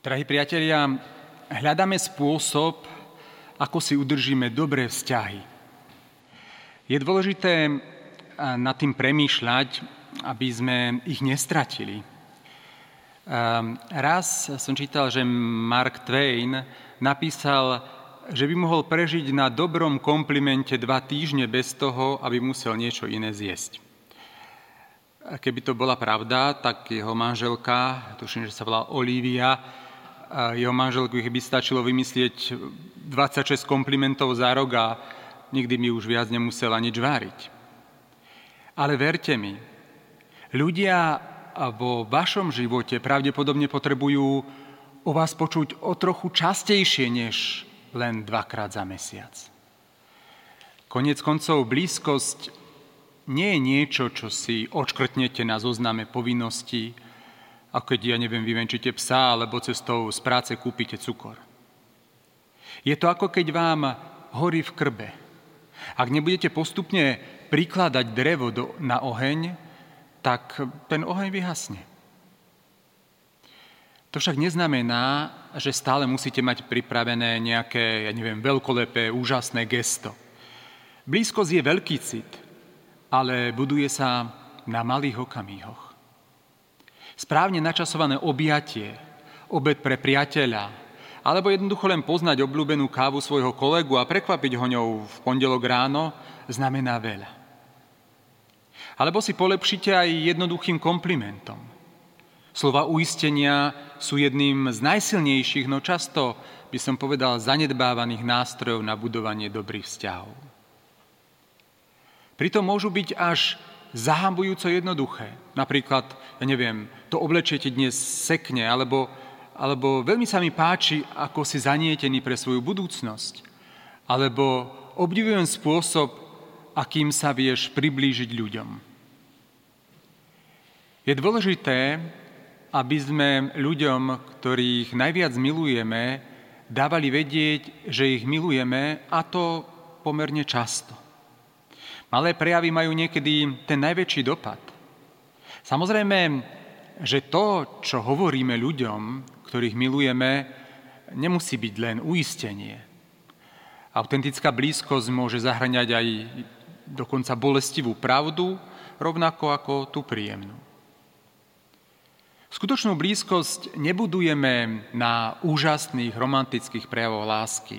Drahí priatelia, hľadáme spôsob, ako si udržíme dobré vzťahy. Je dôležité nad tým premýšľať, aby sme ich nestratili. Raz som čítal, že Mark Twain napísal, že by mohol prežiť na dobrom komplimente dva týždne bez toho, aby musel niečo iné zjesť. Keby to bola pravda, tak jeho manželka, tuším, že sa volá Olivia, jeho manželku ich by stačilo vymyslieť 26 komplimentov za rok a nikdy mi už viac nemusela nič váriť. Ale verte mi, ľudia vo vašom živote pravdepodobne potrebujú o vás počuť o trochu častejšie než len dvakrát za mesiac. Konec koncov blízkosť nie je niečo, čo si odškrtnete na zozname povinností, ako keď, ja neviem, vyvenčíte psa, alebo cestou z práce kúpite cukor. Je to ako keď vám horí v krbe. Ak nebudete postupne prikladať drevo do, na oheň, tak ten oheň vyhasne. To však neznamená, že stále musíte mať pripravené nejaké, ja neviem, veľkolepé, úžasné gesto. Blízkosť je veľký cit, ale buduje sa na malých okamihoch. Správne načasované objatie, obed pre priateľa, alebo jednoducho len poznať obľúbenú kávu svojho kolegu a prekvapiť ho ňou v pondelok ráno, znamená veľa. Alebo si polepšite aj jednoduchým komplimentom. Slova uistenia sú jedným z najsilnejších, no často by som povedal zanedbávaných nástrojov na budovanie dobrých vzťahov. Pritom môžu byť až zahambujúco jednoduché. Napríklad, ja neviem, to oblečiete dnes sekne, alebo, alebo veľmi sa mi páči, ako si zanietený pre svoju budúcnosť. Alebo obdivujem spôsob, akým sa vieš priblížiť ľuďom. Je dôležité, aby sme ľuďom, ktorých najviac milujeme, dávali vedieť, že ich milujeme a to pomerne často. Malé prejavy majú niekedy ten najväčší dopad. Samozrejme, že to, čo hovoríme ľuďom, ktorých milujeme, nemusí byť len uistenie. Autentická blízkosť môže zahraňať aj dokonca bolestivú pravdu, rovnako ako tú príjemnú. Skutočnú blízkosť nebudujeme na úžasných romantických prejavoch lásky,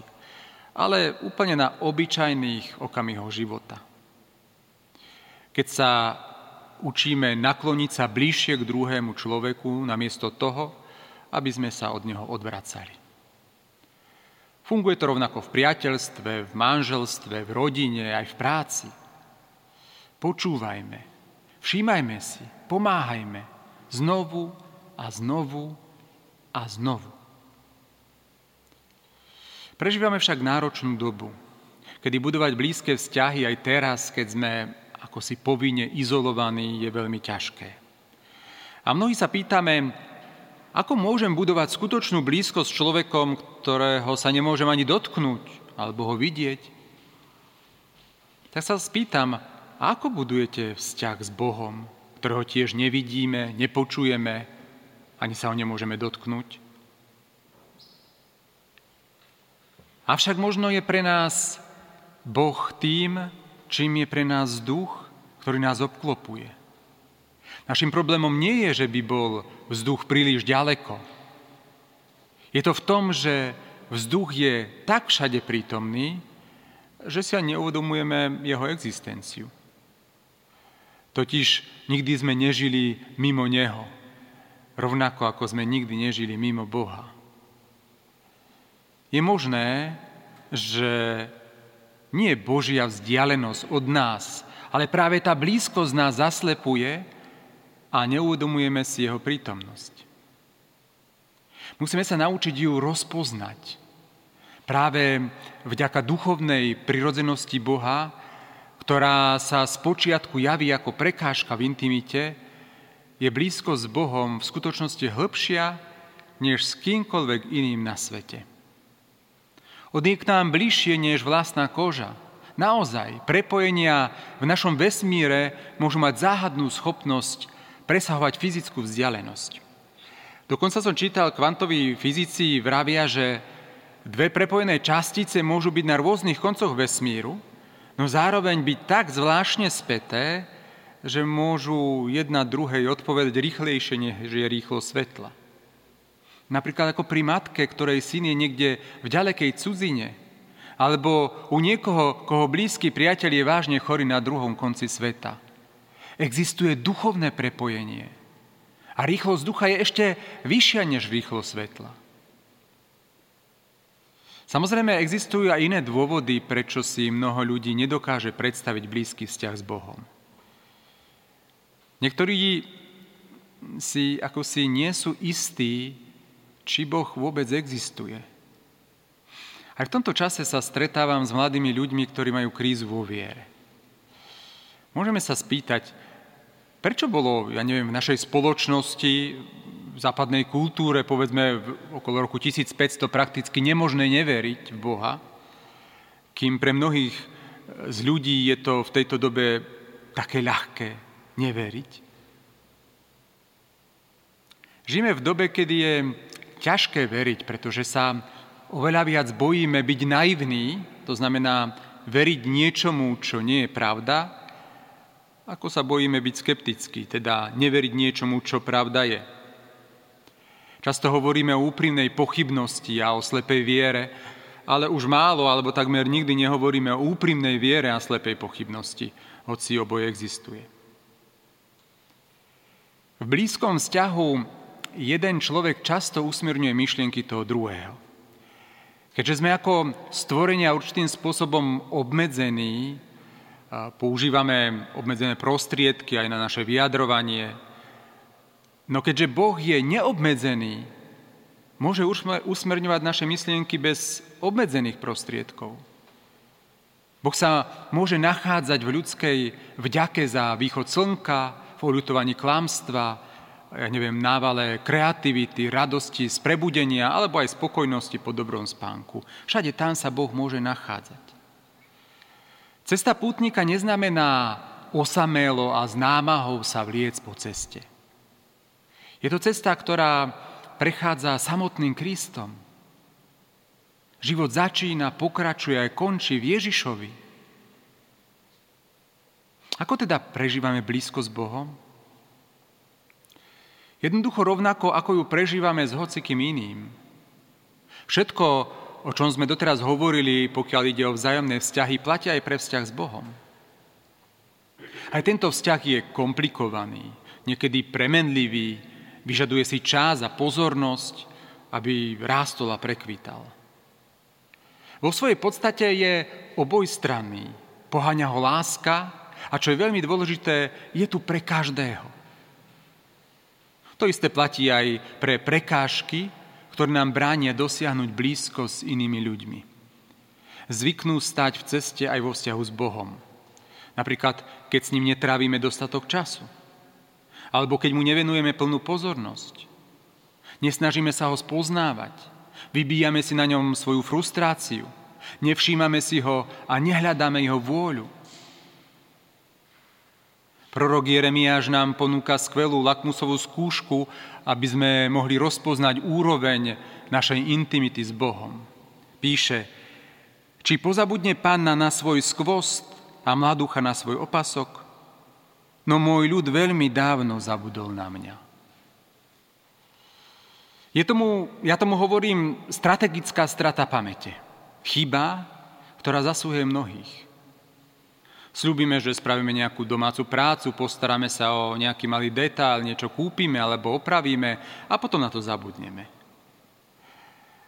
ale úplne na obyčajných okamihoch života keď sa učíme nakloniť sa bližšie k druhému človeku, namiesto toho, aby sme sa od neho odvracali. Funguje to rovnako v priateľstve, v manželstve, v rodine, aj v práci. Počúvajme, všímajme si, pomáhajme znovu a znovu a znovu. Prežívame však náročnú dobu, kedy budovať blízke vzťahy aj teraz, keď sme ako si povinne izolovaný, je veľmi ťažké. A mnohí sa pýtame, ako môžem budovať skutočnú blízkosť s človekom, ktorého sa nemôžem ani dotknúť alebo ho vidieť? Tak sa spýtam, ako budujete vzťah s Bohom, ktorého tiež nevidíme, nepočujeme, ani sa ho nemôžeme dotknúť? Avšak možno je pre nás Boh tým, čím je pre nás vzduch, ktorý nás obklopuje. Našim problémom nie je, že by bol vzduch príliš ďaleko. Je to v tom, že vzduch je tak všade prítomný, že si ani neuvedomujeme jeho existenciu. Totiž nikdy sme nežili mimo Neho, rovnako ako sme nikdy nežili mimo Boha. Je možné, že nie Božia vzdialenosť od nás, ale práve tá blízkosť nás zaslepuje a neuvedomujeme si jeho prítomnosť. Musíme sa naučiť ju rozpoznať. Práve vďaka duchovnej prirodzenosti Boha, ktorá sa z počiatku javí ako prekážka v intimite, je blízkosť s Bohom v skutočnosti hĺbšia než s kýmkoľvek iným na svete. Od k nám bližšie než vlastná koža. Naozaj, prepojenia v našom vesmíre môžu mať záhadnú schopnosť presahovať fyzickú vzdialenosť. Dokonca som čítal, kvantoví fyzici vravia, že dve prepojené častice môžu byť na rôznych koncoch vesmíru, no zároveň byť tak zvláštne späté, že môžu jedna druhej odpovedať rýchlejšie, než je rýchlo svetla. Napríklad ako pri matke, ktorej syn je niekde v ďalekej cudzine, alebo u niekoho, koho blízky priateľ je vážne chorý na druhom konci sveta. Existuje duchovné prepojenie – a rýchlosť ducha je ešte vyššia než rýchlosť svetla. Samozrejme, existujú aj iné dôvody, prečo si mnoho ľudí nedokáže predstaviť blízky vzťah s Bohom. Niektorí si ako si nie sú istí, či Boh vôbec existuje. Aj v tomto čase sa stretávam s mladými ľuďmi, ktorí majú krízu vo viere. Môžeme sa spýtať, Prečo bolo, ja neviem, v našej spoločnosti, v západnej kultúre, povedzme v okolo roku 1500 prakticky nemožné neveriť v Boha, kým pre mnohých z ľudí je to v tejto dobe také ľahké neveriť? Žijeme v dobe, kedy je ťažké veriť, pretože sa oveľa viac bojíme byť naivní, to znamená veriť niečomu, čo nie je pravda, ako sa bojíme byť skeptickí, teda neveriť niečomu, čo pravda je. Často hovoríme o úprimnej pochybnosti a o slepej viere, ale už málo alebo takmer nikdy nehovoríme o úprimnej viere a slepej pochybnosti, hoci oboje existuje. V blízkom vzťahu jeden človek často usmerňuje myšlienky toho druhého. Keďže sme ako stvorenia určitým spôsobom obmedzení, používame obmedzené prostriedky aj na naše vyjadrovanie. No keďže Boh je neobmedzený, môže usmerňovať naše myšlienky bez obmedzených prostriedkov. Boh sa môže nachádzať v ľudskej vďake za východ slnka, v oľutovaní klamstva, ja neviem, návale kreativity, radosti, z prebudenia alebo aj spokojnosti po dobrom spánku. Všade tam sa Boh môže nachádzať. Cesta pútnika neznamená osamelo a s sa vliec po ceste. Je to cesta, ktorá prechádza samotným Kristom. Život začína, pokračuje a končí v Ježišovi. Ako teda prežívame blízko s Bohom? Jednoducho rovnako, ako ju prežívame s hocikým iným. Všetko, o čom sme doteraz hovorili, pokiaľ ide o vzájomné vzťahy, platia aj pre vzťah s Bohom. Aj tento vzťah je komplikovaný, niekedy premenlivý, vyžaduje si čas a pozornosť, aby rástol a prekvítal. Vo svojej podstate je obojstranný. Poháňa ho láska a čo je veľmi dôležité, je tu pre každého. To isté platí aj pre prekážky, ktoré nám bránia dosiahnuť blízko s inými ľuďmi. Zvyknú stať v ceste aj vo vzťahu s Bohom. Napríklad, keď s ním netrávime dostatok času. Alebo keď mu nevenujeme plnú pozornosť. Nesnažíme sa ho spoznávať. Vybíjame si na ňom svoju frustráciu. Nevšímame si ho a nehľadáme jeho vôľu. Prorok Jeremiáš nám ponúka skvelú lakmusovú skúšku, aby sme mohli rozpoznať úroveň našej intimity s Bohom. Píše, či pozabudne panna na svoj skvost a mladúcha na svoj opasok, no môj ľud veľmi dávno zabudol na mňa. Je tomu, ja tomu hovorím strategická strata pamäte. Chyba, ktorá zasúhuje mnohých. Sľubíme, že spravíme nejakú domácu prácu, postaráme sa o nejaký malý detail, niečo kúpime alebo opravíme a potom na to zabudneme.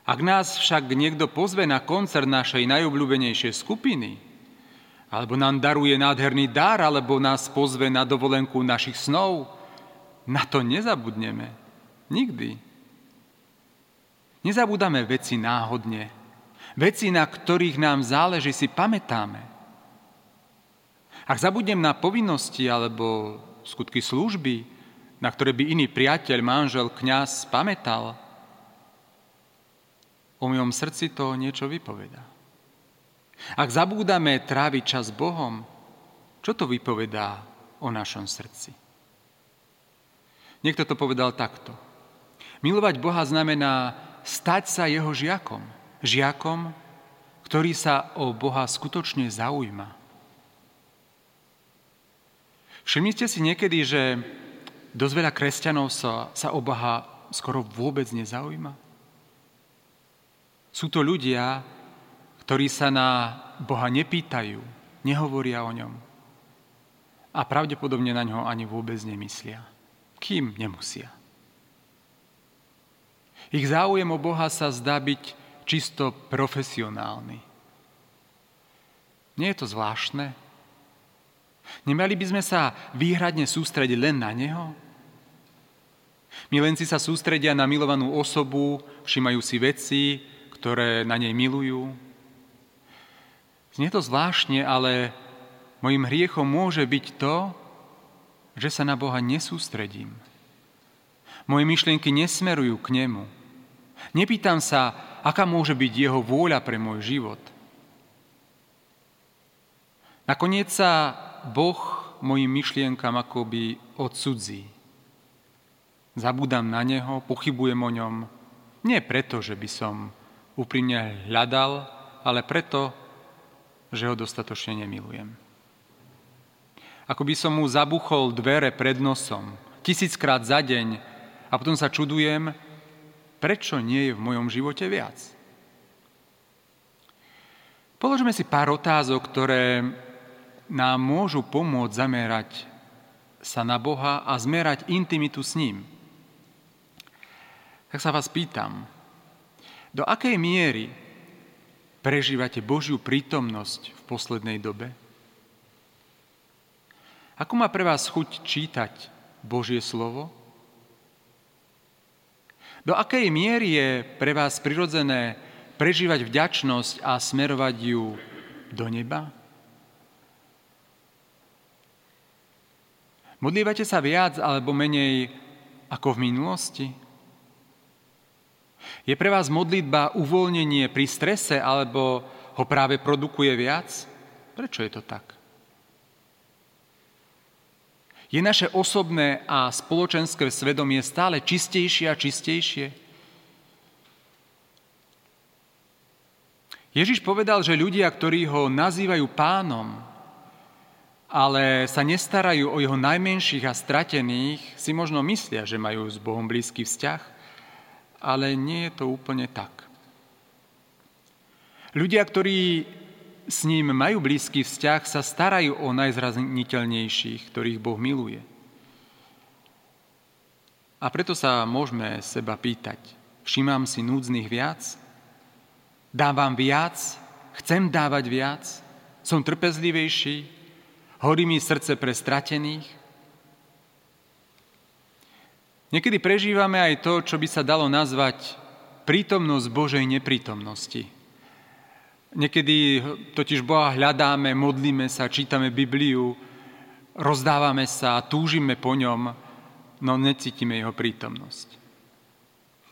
Ak nás však niekto pozve na koncert našej najobľúbenejšej skupiny, alebo nám daruje nádherný dar, alebo nás pozve na dovolenku našich snov, na to nezabudneme. Nikdy. Nezabúdame veci náhodne. Veci, na ktorých nám záleží, si pamätáme. Ak zabudnem na povinnosti alebo skutky služby, na ktoré by iný priateľ, manžel, kňaz pamätal, o mojom srdci to niečo vypovedá. Ak zabúdame tráviť čas Bohom, čo to vypovedá o našom srdci? Niekto to povedal takto. Milovať Boha znamená stať sa jeho žiakom. Žiakom, ktorý sa o Boha skutočne zaujíma. Všimli ste si niekedy, že dosť veľa kresťanov sa, sa o Boha skoro vôbec nezaujíma? Sú to ľudia, ktorí sa na Boha nepýtajú, nehovoria o ňom a pravdepodobne na ňo ani vôbec nemyslia, kým nemusia. Ich záujem o Boha sa zdá byť čisto profesionálny. Nie je to zvláštne? Nemali by sme sa výhradne sústrediť len na Neho? Milenci sa sústredia na milovanú osobu, všimajú si veci, ktoré na nej milujú. Znie to zvláštne, ale mojim hriechom môže byť to, že sa na Boha nesústredím. Moje myšlienky nesmerujú k Nemu. Nepýtam sa, aká môže byť Jeho vôľa pre môj život. Nakoniec sa Boh mojim myšlienkam akoby odsudzí. Zabúdam na Neho, pochybujem o ňom, nie preto, že by som úprimne hľadal, ale preto, že ho dostatočne nemilujem. Ako by som mu zabuchol dvere pred nosom, tisíckrát za deň a potom sa čudujem, prečo nie je v mojom živote viac. Položme si pár otázok, ktoré nám môžu pomôcť zamerať sa na Boha a zmerať intimitu s ním. Tak sa vás pýtam, do akej miery Prežívate Božiu prítomnosť v poslednej dobe? Ako má pre vás chuť čítať Božie slovo? Do akej miery je pre vás prirodzené prežívať vďačnosť a smerovať ju do neba? Modlívate sa viac alebo menej ako v minulosti? Je pre vás modlitba uvoľnenie pri strese alebo ho práve produkuje viac? Prečo je to tak? Je naše osobné a spoločenské svedomie stále čistejšie a čistejšie? Ježiš povedal, že ľudia, ktorí ho nazývajú pánom, ale sa nestarajú o jeho najmenších a stratených, si možno myslia, že majú s Bohom blízky vzťah, ale nie je to úplne tak. Ľudia, ktorí s ním majú blízky vzťah, sa starajú o najzraniteľnejších, ktorých Boh miluje. A preto sa môžeme seba pýtať, všímam si núdznych viac? Dávam viac? Chcem dávať viac? Som trpezlivejší? Horí mi srdce pre stratených? Niekedy prežívame aj to, čo by sa dalo nazvať prítomnosť Božej neprítomnosti. Niekedy totiž Boha hľadáme, modlíme sa, čítame Bibliu, rozdávame sa, túžime po ňom, no necítime jeho prítomnosť.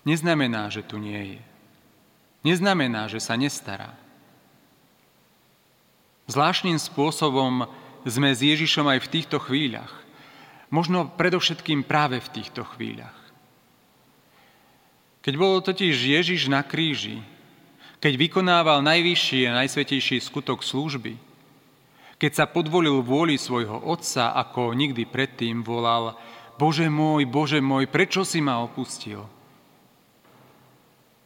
Neznamená, že tu nie je. Neznamená, že sa nestará. Zvláštnym spôsobom sme s Ježišom aj v týchto chvíľach. Možno predovšetkým práve v týchto chvíľach. Keď bol totiž Ježiš na kríži, keď vykonával najvyšší a najsvetejší skutok služby, keď sa podvolil vôli svojho otca, ako nikdy predtým volal Bože môj, Bože môj, prečo si ma opustil?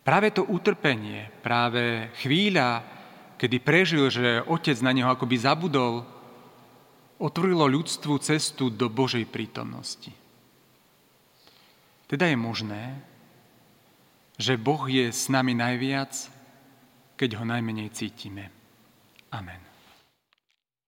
Práve to utrpenie, práve chvíľa, kedy prežil, že otec na neho akoby zabudol, otvorilo ľudstvu cestu do Božej prítomnosti. Teda je možné, že Boh je s nami najviac, keď ho najmenej cítime. Amen.